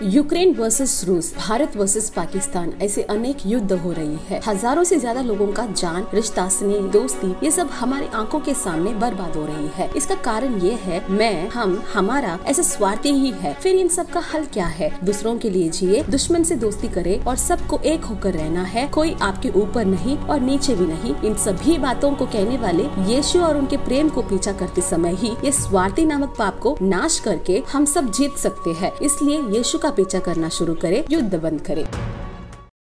Ukraine versus रूस, Bharat versus Pakistan ऐसे अनेक युद्ध हो रही है। हज़ारों से ज़्यादा लोगों का जान, रिश्ता, स्नेह, दोस्ती, ये सब हमारी आँखों के सामने बर्बाद हो रही है। इसका कारण ये है, मैं, हम, हमारा, ऐसे स्वार्थी ही है। फिर इन सब का हल क्या है? दूसरों के लिए जिए, दुश्मन से दोस्ती करे और सबको एक होकर रहना है। कोई आपके ऊपर नहीं और नीचे भी नहीं। इन सभी बातों को कहने वाले यीशु और उनके प्रेम को पीछा करते समय ही ये स्वार्थी नामक पाप को नाश करके हम सब जीत सकते हैं। इसलिए यीशु का पीछा करना शुरू करे युद्ध बंद करें।